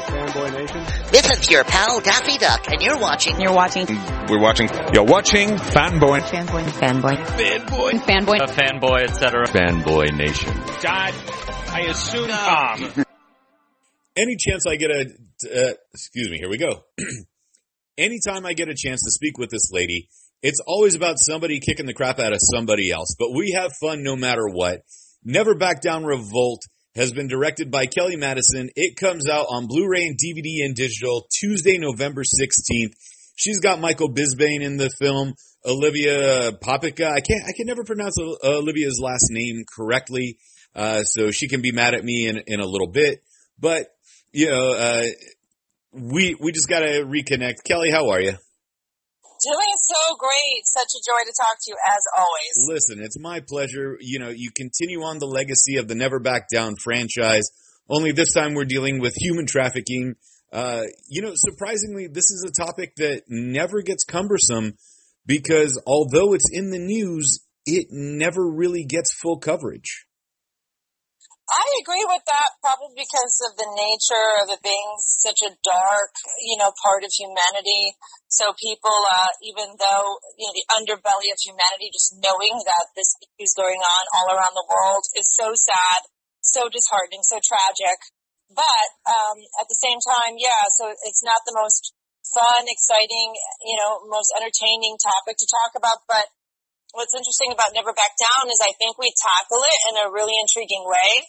Fanboy Nation. This is your pal Daffy Duck, and you're watching. You're watching. We're watching. You're watching Fanboy. Fanboy. Fanboy. Fanboy. Fanboy. A fanboy, etc. Fanboy Nation. God, I assume Tom. Any chance I get a, uh, excuse me, here we go. Anytime I get a chance to speak with this lady, it's always about somebody kicking the crap out of somebody else, but we have fun no matter what. Never Back Down Revolt has been directed by Kellie Madison. It comes out on Blu-ray and DVD and digital Tuesday, November 16th. She's got Michael Bisping in the film, Olivia Popica. I can't, I can never pronounce Olivia's last name correctly. Uh, so she can be mad at me in, in a little bit, but you know, uh, we, we just gotta reconnect. Kellie, how are you? Doing so great. Such a joy to talk to you as always. Listen, it's my pleasure. You know, you continue on the legacy of the Never Back Down franchise. Only this time we're dealing with human trafficking. Uh, you know, surprisingly, this is a topic that never gets cumbersome because although it's in the news, it never really gets full coverage. I agree with that, probably because of the nature of it being such a dark, you know, part of humanity. So people, uh, even though, you know, the underbelly of humanity, just knowing that this is going on all around the world is so sad, so disheartening, so tragic. But, um, at the same time, yeah, so it's not the most fun, exciting, you know, most entertaining topic to talk about, but what's interesting about Never Back Down is I think we tackle it in a really intriguing way.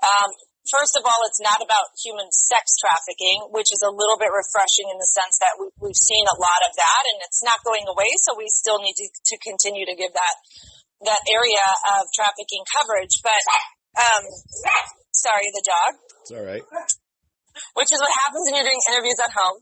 Um, first of all, it's not about human sex trafficking, which is a little bit refreshing in the sense that we, have seen a lot of that and it's not going away. So we still need to, to continue to give that, that area of trafficking coverage. But, um, sorry, the dog. It's all right. Which is what happens when you're doing interviews at home.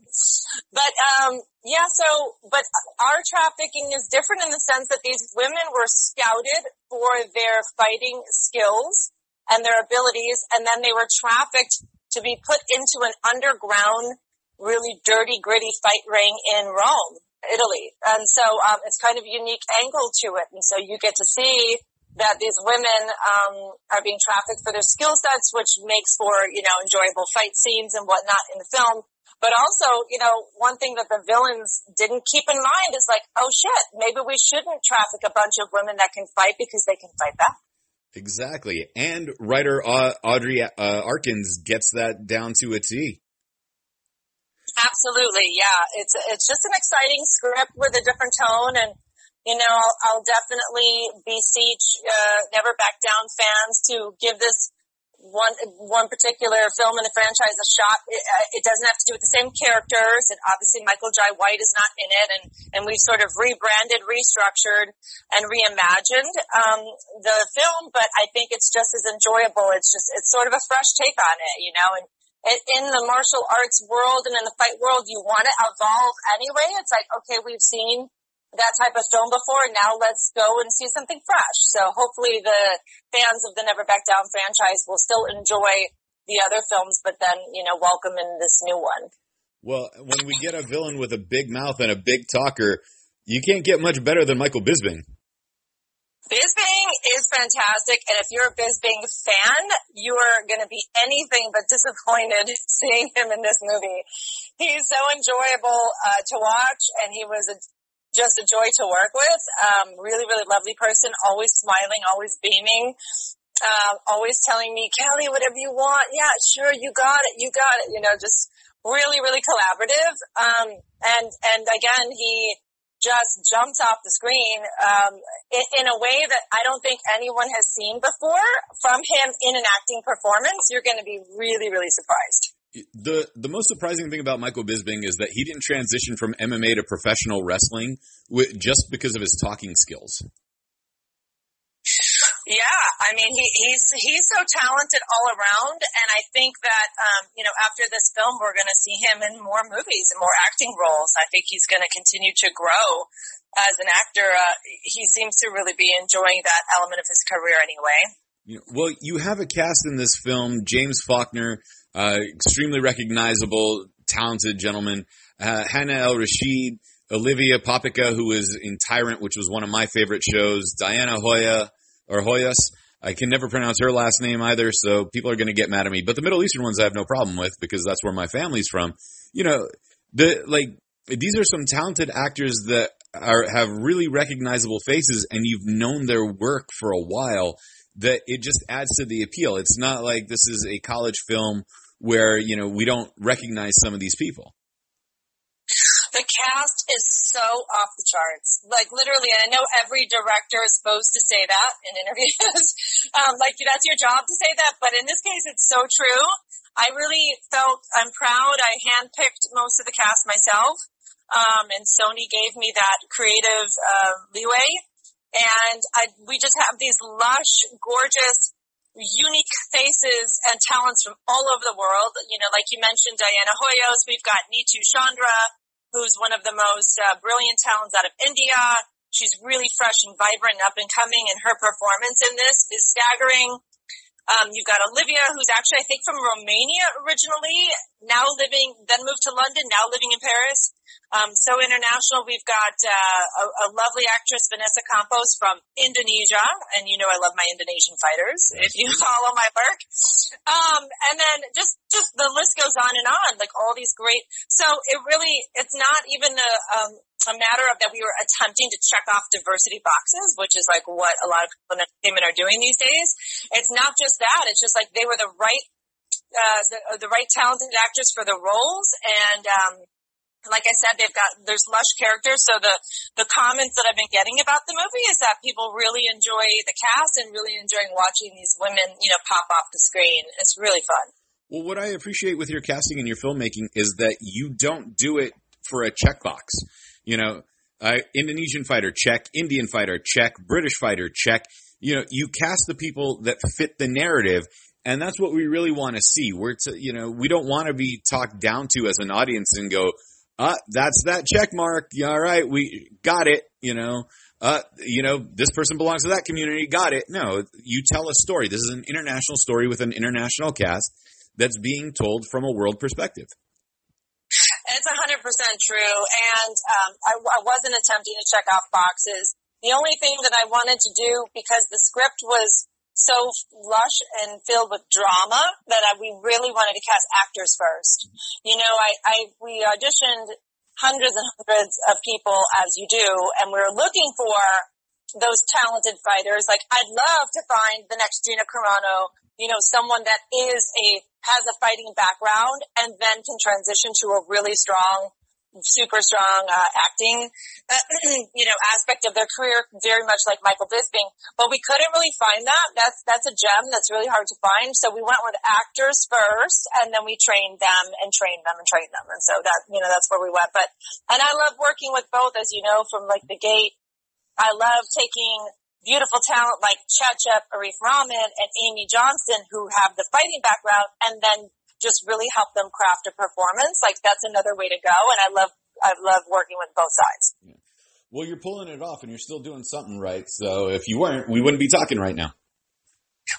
But, um, yeah, so, but our trafficking is different in the sense that these women were scouted for their fighting skills and their abilities, and then they were trafficked to be put into an underground, really dirty, gritty fight ring in Rome, Italy. And so um, it's kind of a unique angle to it, and so you get to see that these women um, are being trafficked for their skill sets, which makes for you know enjoyable fight scenes and whatnot in the film. But also, you know, one thing that the villains didn't keep in mind is like, oh shit, maybe we shouldn't traffic a bunch of women that can fight because they can fight back. Exactly. And writer Audrey uh, Arkins gets that down to a T. Absolutely, yeah. It's it's just an exciting script with a different tone, and you know, I'll, I'll definitely beseech uh, Never Back Down fans to give this one one particular film in the franchise a shot. It, uh, it, doesn't have to do with the same characters, and obviously Michael Jai White is not in it, and and we've sort of rebranded, restructured, and reimagined um, the film. But I think it's just as enjoyable. It's just it's sort of a fresh take on it, you know, and. In the martial arts world and in the fight world, you want to evolve anyway. It's like, okay, we've seen that type of film before. Now let's go and see something fresh. So hopefully the fans of the Never Back Down franchise will still enjoy the other films, but then, you know, welcome in this new one. Well, when we get a villain with a big mouth and a big talker, you can't get much better than Michael Bisping. Bisping is fantastic, and if you're a Bisping fan, you are going to be anything but disappointed seeing him in this movie. He's so enjoyable uh, to watch, and he was a just a joy to work with. Um, really, really lovely person, always smiling, always beaming. Uh, always telling me, Kellie, whatever you want. Yeah, sure. You got it. You got it. You know, just really, really collaborative. Um, and, and again, he just jumps off the screen, um, in, in, a way that I don't think anyone has seen before from him in an acting performance. You're going to be really, really surprised the the most surprising thing about Michael Bisping is that he didn't transition from MMA to professional wrestling with, just because of his talking skills. Yeah, I mean he, he's he's so talented all around, and I think that um, you know after this film we're going to see him in more movies and more acting roles. I think he's going to continue to grow as an actor. Uh, he seems to really be enjoying that element of his career anyway. Well, you have a cast in this film: James Faulkner, uh, extremely recognizable, talented gentleman. Uh, Hannah Al Rashid, Olivia Popica, who was in Tyrant, which was one of my favorite shows. Diana Hoya or Hoyas, I can never pronounce her last name either, so people are going to get mad at me. But the Middle Eastern ones I have no problem with because that's where my family's from. You know, the like these are some talented actors that are have really recognizable faces, and you've known their work for a while. That it just adds to the appeal. It's not like this is a college film where you know we don't recognize some of these people. The cast is so off the charts. Like literally, and I know every director is supposed to say that in interviews. um, like that's your job to say that, but in this case, it's so true. I really felt I'm proud. I handpicked most of the cast myself, um, and Sony gave me that creative uh, leeway. And I, we just have these lush, gorgeous, unique faces and talents from all over the world. You know, like you mentioned, Diana Hoyos. We've got Neetu Chandra, who's one of the most uh, brilliant talents out of India. She's really fresh and vibrant and up and coming, and her performance in this is staggering. Um, you've got Olivia, who's actually, I think, from Romania originally, now living, then moved to London, now living in Paris. Um, so international, we've got uh, a, a lovely actress, Vanessa Campos from Indonesia, and you know I love my Indonesian fighters. If you follow my work, um, and then just just the list goes on and on, like all these great. So it really, it's not even a, um, a matter of that we were attempting to check off diversity boxes, which is like what a lot of people in entertainment are doing these days. It's not just that; it's just like they were the right uh, the, the right talented actors for the roles, and um, like I said, they've got there's lush characters. So the the comments that I've been getting about the movie is that people really enjoy the cast and really enjoying watching these women, you know, pop off the screen. It's really fun. Well, what I appreciate with your casting and your filmmaking is that you don't do it for a checkbox. You know, uh, Indonesian fighter check, Indian fighter check, British fighter check. You know, you cast the people that fit the narrative, and that's what we really want to see. We're to, you know, we don't want to be talked down to as an audience and go, uh, that's that check mark. Yeah, all right, we got it. You know, uh, you know, this person belongs to that community. Got it. No, you tell a story. This is an international story with an international cast that's being told from a world perspective. It's 100% true. And um, I, I wasn't attempting to check off boxes. The only thing that I wanted to do, because the script was so lush and filled with drama that I, we really wanted to cast actors first. You know, I, I we auditioned hundreds and hundreds of people as you do, and we were looking for those talented fighters. Like I'd love to find the next Gina Carano, you know, someone that is a has a fighting background and then can transition to a really strong super strong uh, acting, uh, you know, aspect of their career, very much like Michael Bisping. But we couldn't really find that. That's that's a gem that's really hard to find. So we went with actors first, and then we trained them and trained them and trained them. And so that you know that's where we went. But and I love working with both, as you know, from like the gate. I love taking beautiful talent like Cecep, Arif Rahman, and Amy Johnston who have the fighting background, and then just really help them craft a performance. Like that's another way to go. And I love, I love working with both sides. Yeah. Well, you're pulling it off and you're still doing something right. So if you weren't, we wouldn't be talking right now.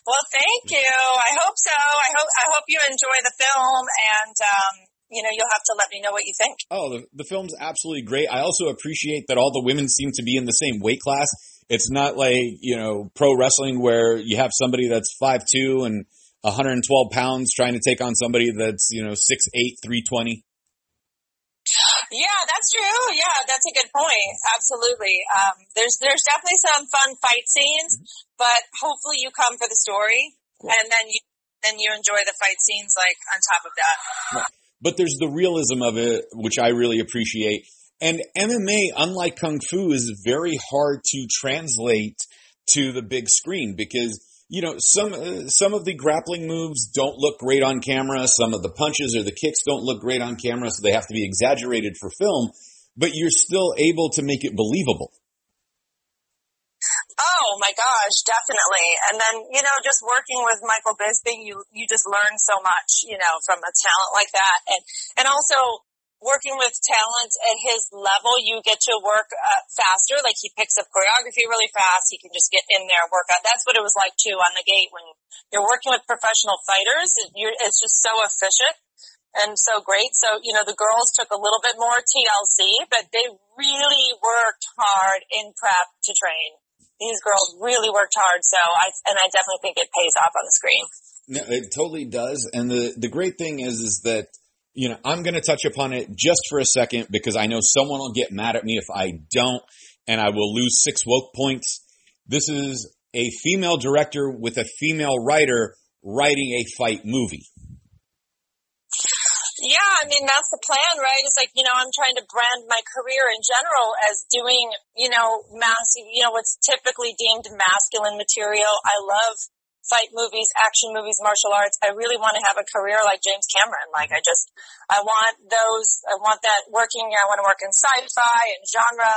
Well, thank you. I hope so. I hope, I hope you enjoy the film and, um, you know, you'll have to let me know what you think. Oh, the, the film's absolutely great. I also appreciate that all the women seem to be in the same weight class. It's not like, you know, pro wrestling where you have somebody that's five two and 112 pounds trying to take on somebody that's, you know, 6'8", 320? Yeah, that's true. Yeah, that's a good point. Absolutely. Um, there's there's definitely some fun fight scenes, but hopefully you come for the story, cool. and then you then you enjoy the fight scenes like on top of that. But there's the realism of it, which I really appreciate. And MMA, unlike kung fu, is very hard to translate to the big screen because you know, some uh, some of the grappling moves don't look great on camera. Some of the punches or the kicks don't look great on camera, so they have to be exaggerated for film. But you're still able to make it believable. Oh my gosh, definitely. And then, you know, just working with Michael Bisping, you, you just learn so much, you know, from a talent like that. And, and also, working with talent at his level, you get to work uh, faster. Like he picks up choreography really fast. He can just get in there, work out. That's what it was like too on the gate when you're working with professional fighters. it's just so efficient and so great. So, you know, the girls took a little bit more TLC, but they really worked hard in prep to train. these girls really worked hard. So I, and I definitely think it pays off on the screen. No, it totally does. And the, the great thing is, is that, you know, I'm going to touch upon it just for a second because I know someone will get mad at me if I don't and I will lose six woke points. This is a female director with a female writer writing a fight movie. Yeah, I mean, that's the plan, right? It's like, you know, I'm trying to brand my career in general as doing, you know, mass, you know, what's typically deemed masculine material. I love fight movies, action movies, martial arts. I really want to have a career like James Cameron. Like I just, I want those, I want that working, I want to work in sci-fi and genre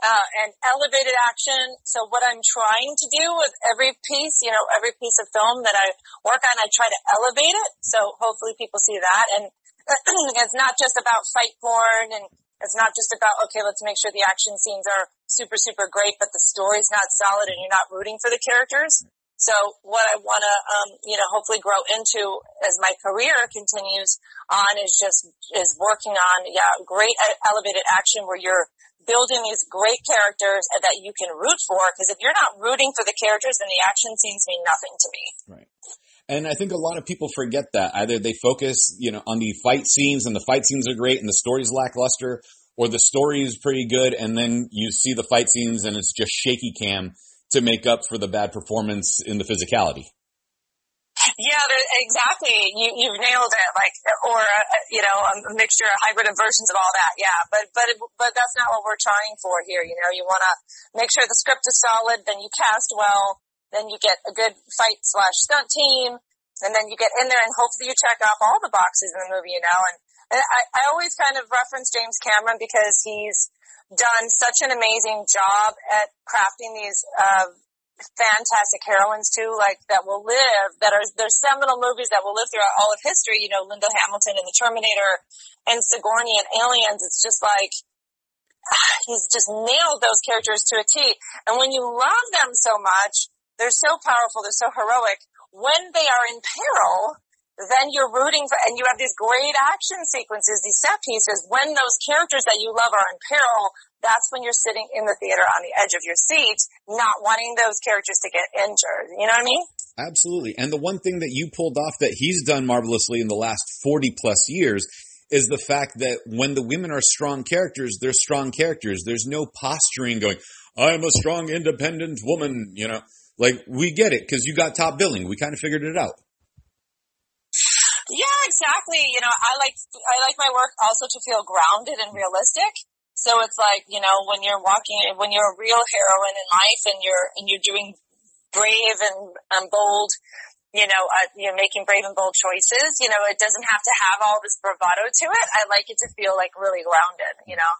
uh, and elevated action. So what I'm trying to do with every piece, you know, every piece of film that I work on, I try to elevate it. So hopefully people see that. And it's not just about fight porn and it's not just about, okay, let's make sure the action scenes are super, super great, but the story's not solid and you're not rooting for the characters. So what I want to, um, you know, hopefully grow into as my career continues on is just, is working on, yeah, great elevated action where you're building these great characters that you can root for. Because if you're not rooting for the characters, then the action scenes mean nothing to me. Right. And I think a lot of people forget that either they focus, you know, on the fight scenes and the fight scenes are great and the story's lackluster, or the story is pretty good and then you see the fight scenes and it's just shaky cam to make up for the bad performance in the physicality. Yeah, exactly. You you've nailed it. Like, or uh, you know, a mixture, a hybrid of versions of all that. Yeah, but but but that's not what we're trying for here. You know, you want to make sure the script is solid, then you cast well, then you get a good fight slash stunt team, and then you get in there and hopefully you check off all the boxes in the movie. You know, and, I I always kind of reference James Cameron because he's done such an amazing job at crafting these uh, fantastic heroines too, like that will live, that are, there's seminal movies that will live throughout all of history, you know, Linda Hamilton and The Terminator and Sigourney and Aliens. It's just like, he's just nailed those characters to a T. And when you love them so much, they're so powerful, they're so heroic. When they are in peril, then you're rooting for, and you have these great action sequences, these set pieces. When those characters that you love are in peril, that's when you're sitting in the theater on the edge of your seat, not wanting those characters to get injured. You know what I mean? Absolutely. And the one thing that you pulled off that he's done marvelously in the last 40 plus years is the fact that when the women are strong characters, they're strong characters. There's no posturing going, I'm a strong, independent woman, you know. Like, we get it because you got top billing. We kind of figured it out. Yeah, exactly. You know, I like I like my work also to feel grounded and realistic. So it's like you know when you're walking, when you're a real heroine in life, and you're and you're doing brave and, and bold, you know, uh, you're making brave and bold choices. You know, it doesn't have to have all this bravado to it. I like it to feel like really grounded. You know,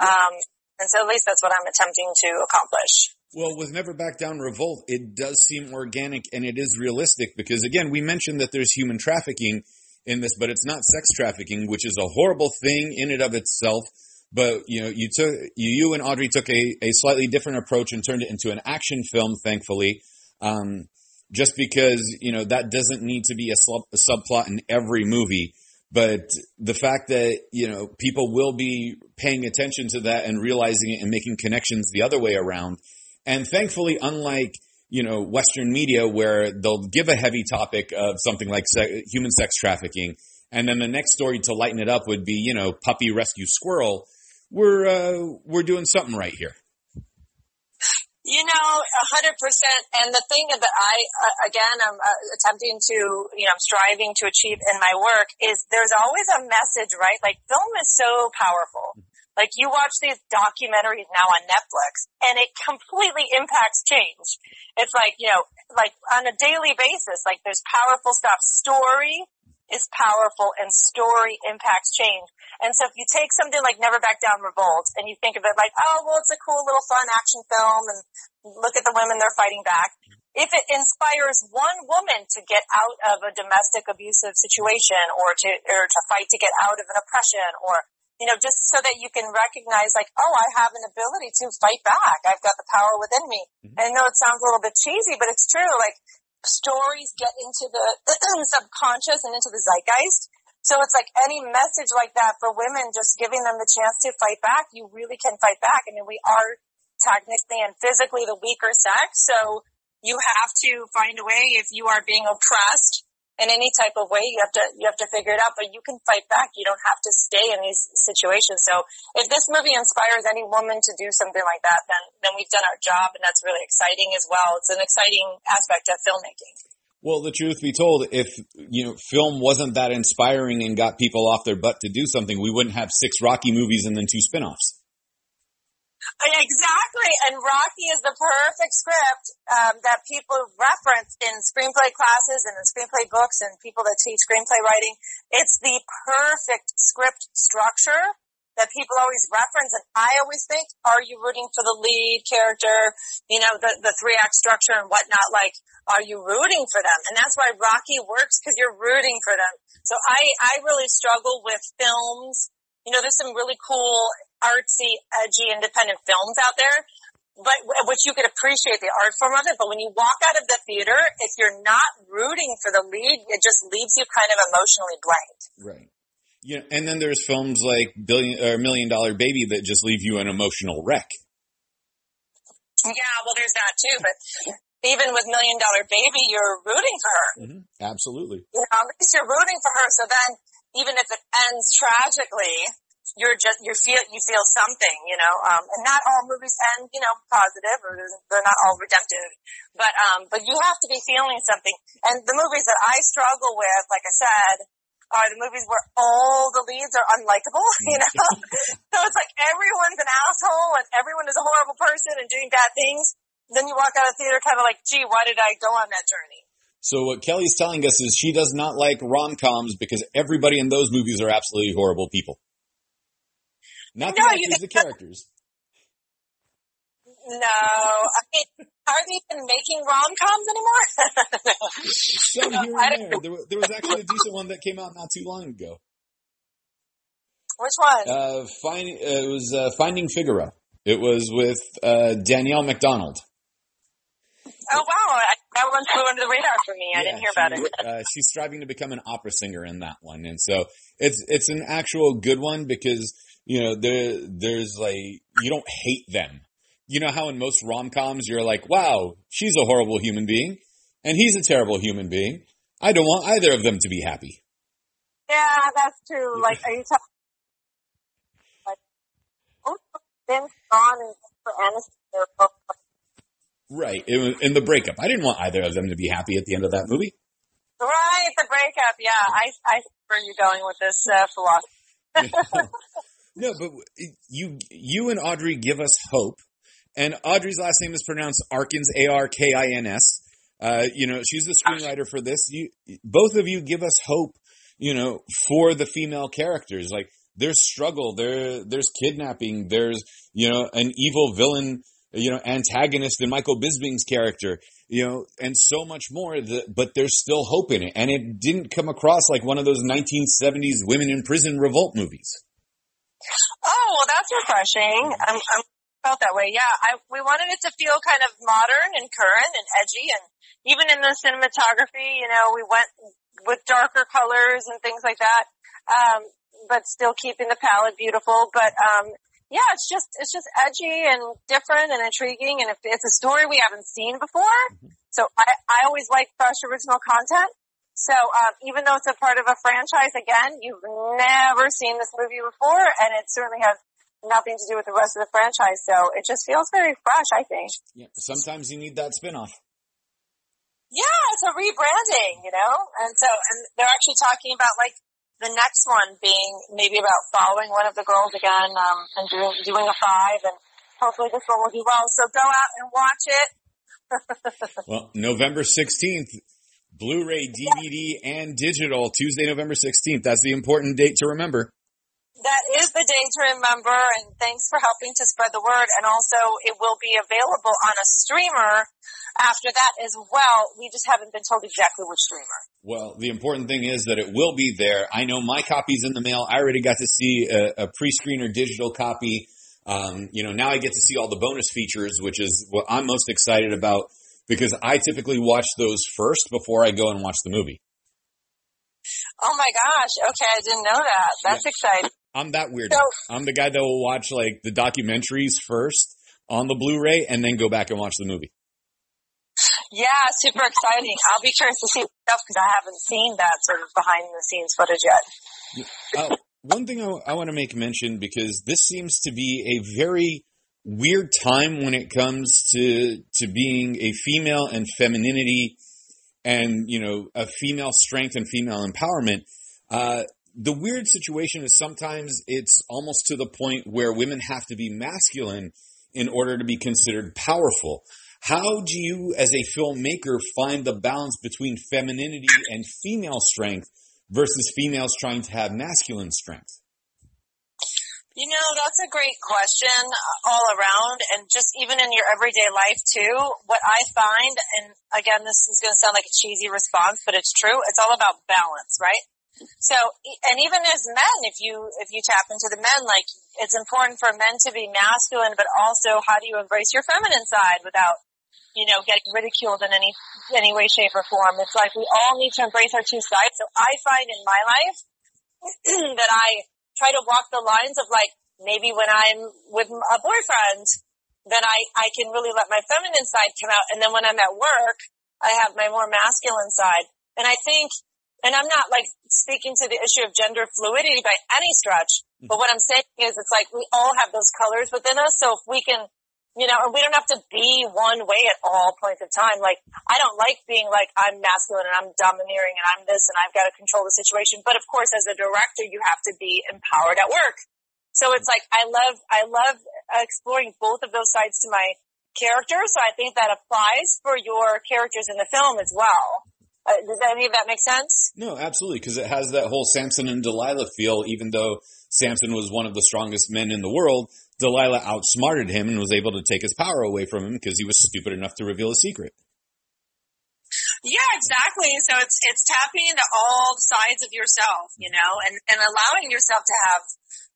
um, and so at least that's what I'm attempting to accomplish. Well, with Never Back Down Revolt, it does seem organic and it is realistic because, again, we mentioned that there's human trafficking in this, but it's not sex trafficking, which is a horrible thing in and of itself. But you know, you took you, you and Audrey took a, a slightly different approach and turned it into an action film. Thankfully, um, just because you know that doesn't need to be a, a subplot in every movie. But the fact that you know people will be paying attention to that and realizing it and making connections the other way around and thankfully, unlike you know Western media where they'll give a heavy topic of something like se- human sex trafficking, and then the next story to lighten it up would be you know puppy rescue squirrel. We're uh, we're doing something right here. You know, a hundred percent. And the thing that I, uh, again, I'm uh, attempting to, you know, I'm striving to achieve in my work is there's always a message, right? Like film is so powerful. Like you watch these documentaries now on Netflix and it completely impacts change. It's like, you know, like on a daily basis, like there's powerful stuff. Story is powerful and story impacts change. And so if you take something like Never Back Down Revolt and you think of it like, oh, well, it's a cool little fun action film and look at the women they're fighting back. If it inspires one woman to get out of a domestic abusive situation or to, or to fight to get out of an oppression or you know, just so that you can recognize like, oh, I have an ability to fight back. I've got the power within me. Mm-hmm. I know it sounds a little bit cheesy, but it's true. Like stories get into the subconscious and into the zeitgeist. So it's like any message like that for women, just giving them the chance to fight back, you really can fight back. I mean, we are technically and physically the weaker sex. So you have to find a way if you are being oppressed in any type of way, you have to you have to figure it out. But you can fight back. You don't have to stay in these situations. So if this movie inspires any woman to do something like that, then then we've done our job, and that's really exciting as well. It's an exciting aspect of filmmaking. Well, the truth be told, if you know film wasn't that inspiring and got people off their butt to do something, we wouldn't have six Rocky movies and then two spin-offs. Exactly, and Rocky is the perfect script um, that people reference in screenplay classes and in screenplay books and people that teach screenplay writing. It's the perfect script structure that people always reference, and I always think, are you rooting for the lead character? You know, the the three act structure and whatnot. Like, are you rooting for them? And that's why Rocky works because you're rooting for them. So I I really struggle with films you know, there's some really cool, artsy, edgy, independent films out there, but which you could appreciate the art form of it. But when you walk out of the theater, if you're not rooting for the lead, it just leaves you kind of emotionally blank. Right. Yeah, and then there's films like Billion or Million Dollar Baby that just leave you an emotional wreck. Yeah, well, there's that too. But even with Million Dollar Baby, you're rooting for her. Mm-hmm. Absolutely. You know, at least you're rooting for her. So then even if it ends tragically, you're just you feel you feel something, you know. Um, and not all movies end, you know, positive or they're not all redemptive, but um, but you have to be feeling something. And the movies that I struggle with, like I said, are the movies where all the leads are unlikable, you know. so it's like everyone's an asshole and everyone is a horrible person and doing bad things. Then you walk out of the theater kind of like, gee, why did I go on that journey? So what Kellie's telling us is she does not like rom-coms because everybody in those movies are absolutely horrible people. Not the No, actors, the characters. No, I mean, are they even making rom coms anymore? Some here and there. There, wa- there was actually a decent one that came out not too long ago. Which one? Uh, find, uh, it was uh, Finding Figaro. It was with uh, Danielle Macdonald. oh wow, that one flew under the radar for me. I Yeah, didn't hear about she- it. Uh, she's striving to become an opera singer in that one, and so it's it's an actual good one because you know there there's like you don't hate them. You know how in most rom coms you're like, wow, she's a horrible human being, and he's a terrible human being. I don't want either of them to be happy. Yeah, that's true. Like, are you talking? Like, Vince Vaughn and Jennifer Aniston, they're both Right. Was, in the breakup, I didn't want either of them to be happy at the end of that movie. right. The breakup. Yeah, I I where you're going with this uh, philosophy. no, but you you and Audrey give us hope, and Audrey's last name is pronounced Arkins, A R K I N S. Uh, you know, she's the screenwriter for this. You both of you give us hope. You know, for the female characters, like there's struggle, there there's kidnapping, there's you know an evil villain, you know antagonist in Michael Bisping's character, you know, and so much more. That, but there's still hope in it, and it didn't come across like one of those 1970s women in prison revolt movies. Oh, well, that's refreshing. I'm, I'm felt that way. Yeah, I we wanted it to feel kind of modern and current and edgy, and even in the cinematography, you know, we went with darker colors and things like that, um, but still keeping the palette beautiful. But um, yeah, it's just it's just edgy and different and intriguing, and if it's a story we haven't seen before, so I I always like fresh original content. So um, even though it's a part of a franchise, again, you've never seen this movie before, and it certainly has nothing to do with the rest of the franchise. So it just feels very fresh, I think. Yeah, sometimes you need that spinoff. Yeah, it's a rebranding, you know, and so and they're actually talking about like the next one being maybe about following one of the girls again um, and doing doing a five, and hopefully this one will do well. So go out and watch it. Well, November 16th, Blu-ray, DVD, and digital, Tuesday, November 16th. That's the important date to remember. That is the day to remember, and thanks for helping to spread the word. And also, it will be available on a streamer after that as well. We just haven't been told exactly which streamer. Well, the important thing is that it will be there. I know my copy's in the mail. I already got to see a, a pre-screener digital copy. Um, you know, now I get to see all the bonus features, which is what I'm most excited about because I typically watch those first before I go and watch the movie. Oh my gosh! Okay, I didn't know that. That's exciting. I'm that weird. So- I'm the guy that will watch like the documentaries first on the Blu-ray and then go back and watch the movie. Yeah, super exciting. I'll be curious to see stuff because I haven't seen that sort of behind the scenes footage yet. Uh, one thing I, I want to make mention because this seems to be a very weird time when it comes to to being a female and femininity and you know a female strength and female empowerment. Uh, the weird situation is sometimes it's almost to the point where women have to be masculine in order to be considered powerful. How do you, as a filmmaker, find the balance between femininity and female strength versus females trying to have masculine strength? You know, that's a great question uh, all around and just even in your everyday life too. What I find, and again, this is going to sound like a cheesy response, but it's true. It's all about balance, right? So, and even as men, if you, if you tap into the men, like it's important for men to be masculine, but also how do you embrace your feminine side without, you know, getting ridiculed in any, any way, shape or form. It's like we all need to embrace our two sides. So I find in my life that I try to walk the lines of like, maybe when I'm with a boyfriend, then I, I can really let my feminine side come out. And then when I'm at work, I have my more masculine side. And I think and I'm not like speaking to the issue of gender fluidity by any stretch, mm-hmm. but what I'm saying is it's like we all have those colors within us. So if we can, you know, and we don't have to be one way at all points of time. Like I don't like being like I'm masculine and I'm domineering and I'm this and I've got to control the situation. But of course, as a director, you have to be empowered at work. So it's like I love I love exploring both of those sides to my character. So I think that applies for your characters in the film as well. Uh, does any of that make sense? No, absolutely, because it has that whole Samson and Delilah feel. Even though Samson was one of the strongest men in the world, Delilah outsmarted him and was able to take his power away from him because he was stupid enough to reveal a secret. Yeah, exactly. So it's it's tapping into all sides of yourself, you know, and and allowing yourself to have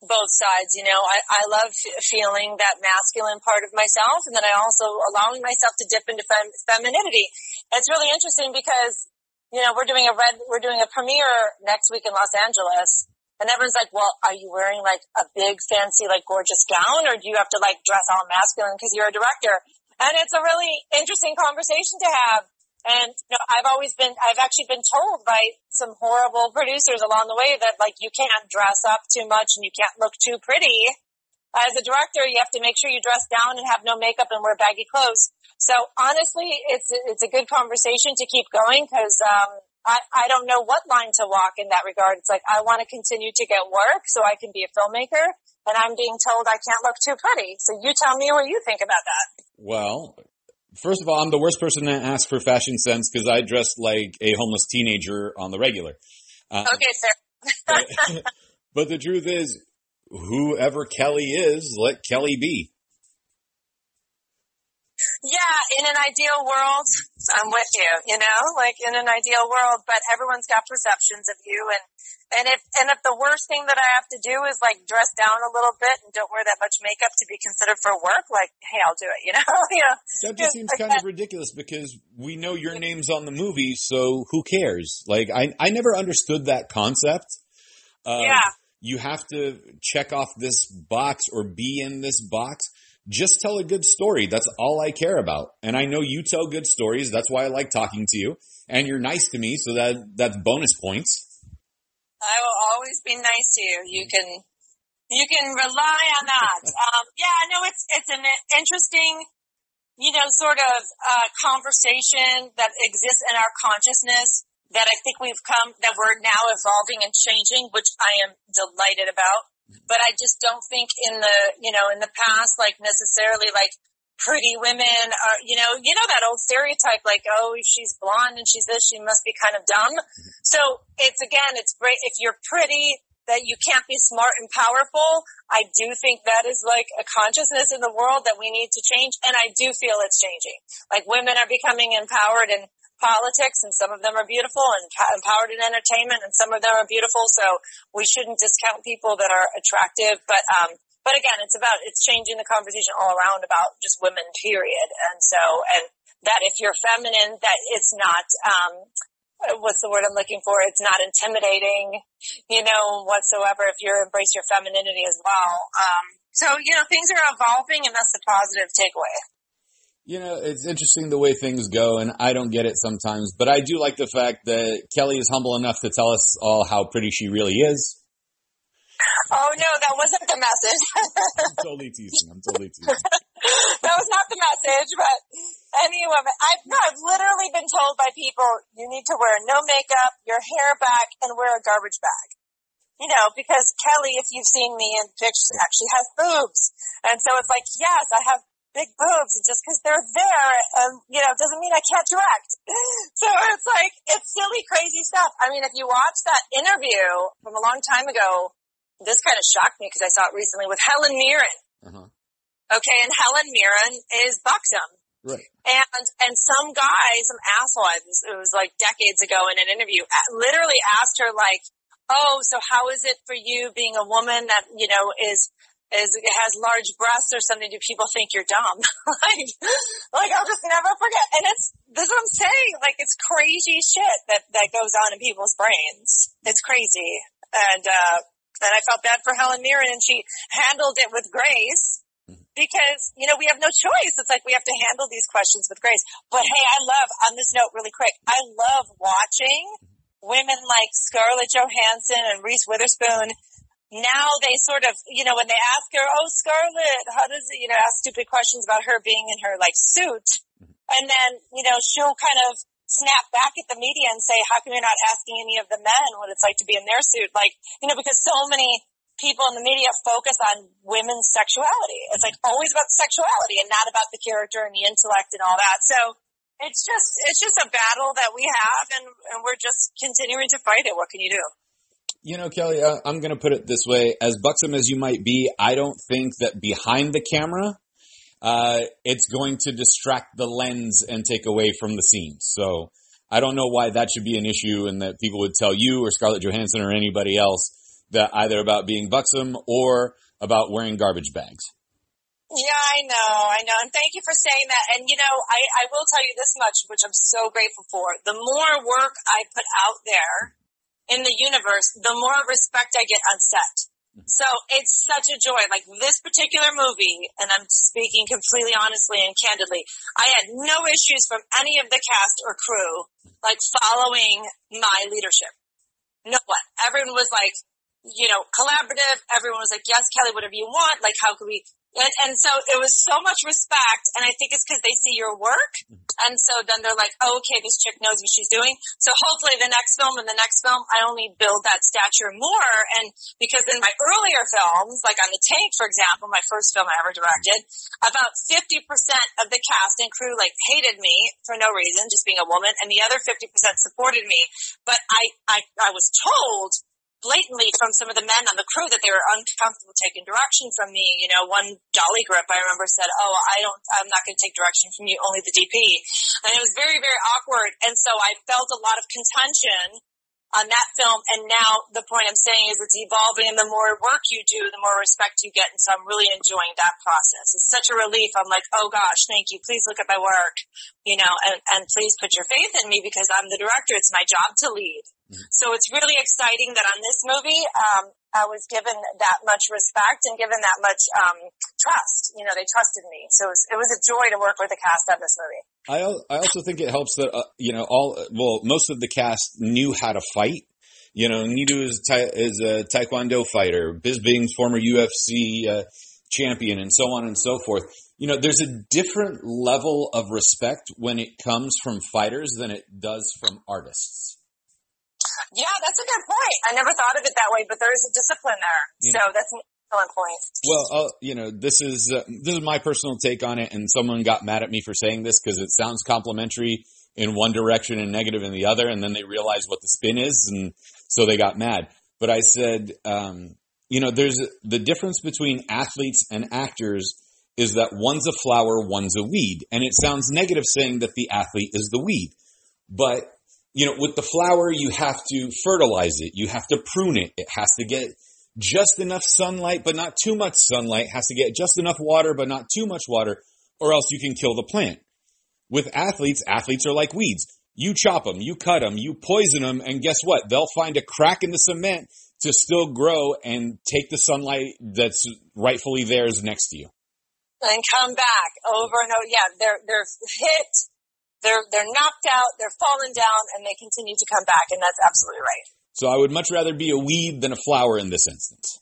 both sides. You know, I I love feeling that masculine part of myself, and then I also allowing myself to dip into fem- femininity. It's really interesting because you know, we're doing a red, we're doing a premiere next week in Los Angeles. And everyone's like, well, are you wearing like a big fancy, like gorgeous gown or do you have to like dress all masculine because you're a director? And it's a really interesting conversation to have. And, you know, I've always been, I've actually been told by some horrible producers along the way that like you can't dress up too much and you can't look too pretty. As a director, you have to make sure you dress down and have no makeup and wear baggy clothes. So honestly, it's it's a good conversation to keep going because um, I I don't know what line to walk in that regard. It's like I want to continue to get work so I can be a filmmaker, and I'm being told I can't look too pretty. So you tell me what you think about that. Well, first of all, I'm the worst person to ask for fashion sense because I dress like a homeless teenager on the regular. Uh, okay, but, but the truth is, whoever Kellie is, let Kellie be. Yeah, in an ideal world, I'm with you, you know, like in an ideal world, but everyone's got perceptions of you and, and if, and if the worst thing that I have to do is like dress down a little bit and don't wear that much makeup to be considered for work, like, hey, I'll do it, you know? yeah. That just seems kind of ridiculous because we know your name's on the movie, so who cares? Like, I, I never understood that concept. Uh, yeah. You have to check off this box or be in this box just tell a good story. That's all I care about. And I know you tell good stories. That's why I like talking to you. And you're nice to me, so that that's bonus points. I will always be nice to you. You can you can rely on that. um, yeah, no, it's it's an interesting, you know, sort of uh, conversation that exists in our consciousness that I think we've come that we're now evolving and changing, which I am delighted about but I just don't think in the, you know, in the past, like necessarily like pretty women are, you know, you know that old stereotype, like, oh, if she's blonde and she's this, she must be kind of dumb. So it's again, it's great if you're pretty that you can't be smart and powerful. I do think that is like a consciousness in the world that we need to change. And I do feel it's changing. Like women are becoming empowered and politics and some of them are beautiful and empowered in entertainment and some of them are beautiful. So we shouldn't discount people that are attractive. But, um, but again, it's about, it's changing the conversation all around about just women, period. And so, and that if you're feminine, that it's not, um, what's the word I'm looking for? It's not intimidating, you know, whatsoever if you embrace your femininity as well. Um, So, you know, things are evolving and that's the positive takeaway. You know, it's interesting the way things go, and I don't get it sometimes, but I do like the fact that Kellie is humble enough to tell us all how pretty she really is. Oh no, that wasn't the message. I'm totally teasing. I'm totally teasing. that was not the message, but any woman, I've, no, I've literally been told by people, you need to wear no makeup, your hair back, and wear a garbage bag. You know, because Kellie, if you've seen me in pictures, actually has boobs. And so it's like, yes, I have big boobs and just because they're there, and you know, doesn't mean I can't direct. So it's like, it's silly, crazy stuff. I mean, if you watch that interview from a long time ago, this kind of shocked me because I saw it recently with Helen Mirren. Uh-huh. Okay, and Helen Mirren is buxom. Right. And and some guy, some asshole, it was, it was like decades ago in an interview, literally asked her like, "Oh, so how is it for you being a woman that you know is is it has large breasts or something? Do people think you're dumb?" like, like I'll just never forget. And it's this is what I'm saying. Like it's crazy shit that that goes on in people's brains. It's crazy, and uh, and I felt bad for Helen Mirren, and she handled it with grace because, you know, we have no choice. It's like we have to handle these questions with grace. But hey, I love, on this note really quick, I love watching women like Scarlett Johansson and Reese Witherspoon. Now they sort of, you know, when they ask her, oh, Scarlett, how does it, you know, ask stupid questions about her being in her like suit. Mm-hmm. And then, you know, she'll kind of snap back at the media and say, how come you're not asking any of the men what it's like to be in their suit? Like, you know, because so many people in the media focus on women's sexuality. It's like mm-hmm. always about sexuality and not about the character and the intellect and all that. So it's just, it's just a battle that we have and, and we're just continuing to fight it. What can you do? You know, Kellie, uh, I'm going to put it this way. As buxom as you might be, I don't think that behind the camera, uh, it's going to distract the lens and take away from the scene. So I don't know why that should be an issue and that people would tell you or Scarlett Johansson or anybody else that either about being buxom or about wearing garbage bags. Yeah, I know, I know. And thank you for saying that. And you know, I, I will tell you this much, which I'm so grateful for. The more work I put out there in the universe, the more respect I get on set. Mm-hmm. So it's such a joy. Like this particular movie, and I'm speaking completely honestly and candidly, I had no issues from any of the cast or crew, like following my leadership. No one. Everyone was like, you know, collaborative. Everyone was like, yes, Kellie, whatever you want. Like, how could we? And, and so it was so much respect. And I think it's because they see your work. Mm-hmm. And so then they're like, oh, okay, this chick knows what she's doing. So hopefully the next film and the next film, I only build that stature more. And because in my earlier films, like on The Tank, for example, my first film I ever directed, about 50% of the cast and crew like hated me for no reason, just being a woman. And the other 50% supported me. But I, I, I was told blatantly from some of the men on the crew that they were uncomfortable taking direction from me. You know, one dolly grip I remember said, "Oh, I don't, I'm not going to take direction from you, only the DP," and it was very, very awkward. And so I felt a lot of contention on that film. And now the point I'm saying is it's evolving, and the more work you do, the more respect you get. And so I'm really enjoying that process. It's such a relief. I'm like, oh gosh, thank you. Please look at my work, you know, and, and please put your faith in me because I'm the director. It's my job to lead. So it's really exciting that on this movie, um, I was given that much respect and given that much um, trust. You know, they trusted me, so it was, it was a joy to work with the cast on this movie. I I also think it helps that uh, you know all well most of the cast knew how to fight. You know, Neetu is, is a taekwondo fighter, Bisping's former UFC uh, champion, and so on and so forth. You know, there's a different level of respect when it comes from fighters than it does from artists. Yeah, that's a good point. I never thought of it that way, but there is a discipline there. You so know. that's an excellent point. Well, uh, you know, this is uh, this is my personal take on it, and someone got mad at me for saying this because it sounds complimentary in one direction and negative in the other, and then they realized what the spin is, and so they got mad. But I said, um, you know, there's the difference between athletes and actors is that one's a flower, one's a weed, and it sounds negative saying that the athlete is the weed, but you know, with the flower, you have to fertilize it. You have to prune it. It has to get just enough sunlight, but not too much sunlight. It has to get just enough water, but not too much water, or else you can kill the plant. With athletes, athletes are like weeds. You chop them, you cut them, you poison them, and guess what? They'll find a crack in the cement to still grow and take the sunlight that's rightfully theirs next to you. and come back over and over. Yeah, they're they're hit, they're they're knocked out, they're fallen down, and they continue to come back, and that's absolutely right. So I would much rather be a weed than a flower in this instance.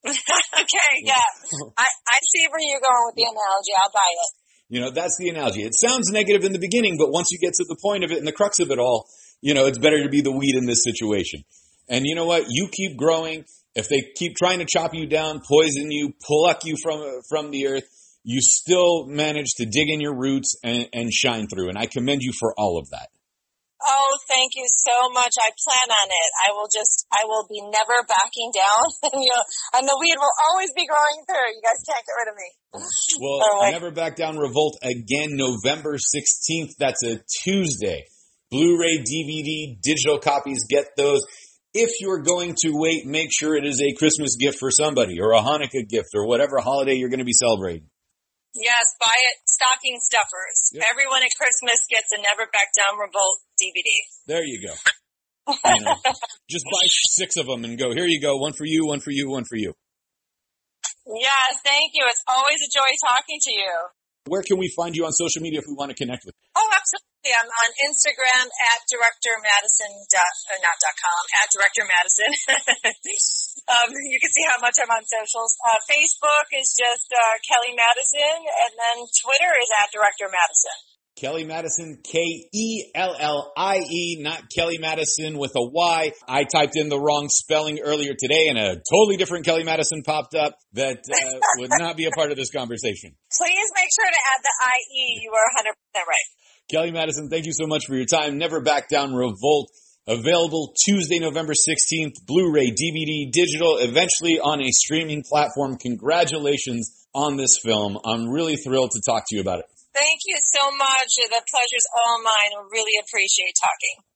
okay, yeah, I I see where you're going with the analogy. I'll buy it. You know, that's the analogy. It sounds negative in the beginning, but once you get to the point of it and the crux of it all, you know, it's better to be the weed in this situation. And you know what? You keep growing. If they keep trying to chop you down, poison you, pluck you from from the earth, you still manage to dig in your roots and, and shine through. And I commend you for all of that. Oh, thank you so much. I plan on it. I will just, I will be never backing down. and, you know, and the weed will always be growing through. You guys can't get rid of me. Well, right. Never Back Down Revolt again, November 16th. That's a Tuesday. Blu-ray, DVD, digital copies, get those. If you're going to wait, make sure it is a Christmas gift for somebody or a Hanukkah gift or whatever holiday you're going to be celebrating. Yes, buy it. Stocking stuffers. Yep. Everyone at Christmas gets a Never Back Down Revolt DVD. There you go. You know, just buy six of them and go, here you go. One for you, one for you, one for you. Yes, thank you. It's always a joy talking to you. Where can we find you on social media if we want to connect with you? Oh, absolutely. I'm on Instagram at directormadison. Dot, uh, not dot com, at Director Madison. um, you can see how much I'm on socials. Uh, Facebook is just uh, Kellie Madison, and then Twitter is at Director Madison. Kellie Madison, K E L L I E, not Kelly Madison with a Y. I typed in the wrong spelling earlier today and a totally different Kelly Madison popped up that uh, would not be a part of this conversation. Please make sure to add the IE. You are 100% right. Kellie Madison, thank you so much for your time. Never Back Down Revolt. Available Tuesday, November 16th, Blu-ray, DVD, digital, eventually on a streaming platform. Congratulations on this film. I'm really thrilled to talk to you about it. Thank you so much. The pleasure's all mine. I really appreciate talking.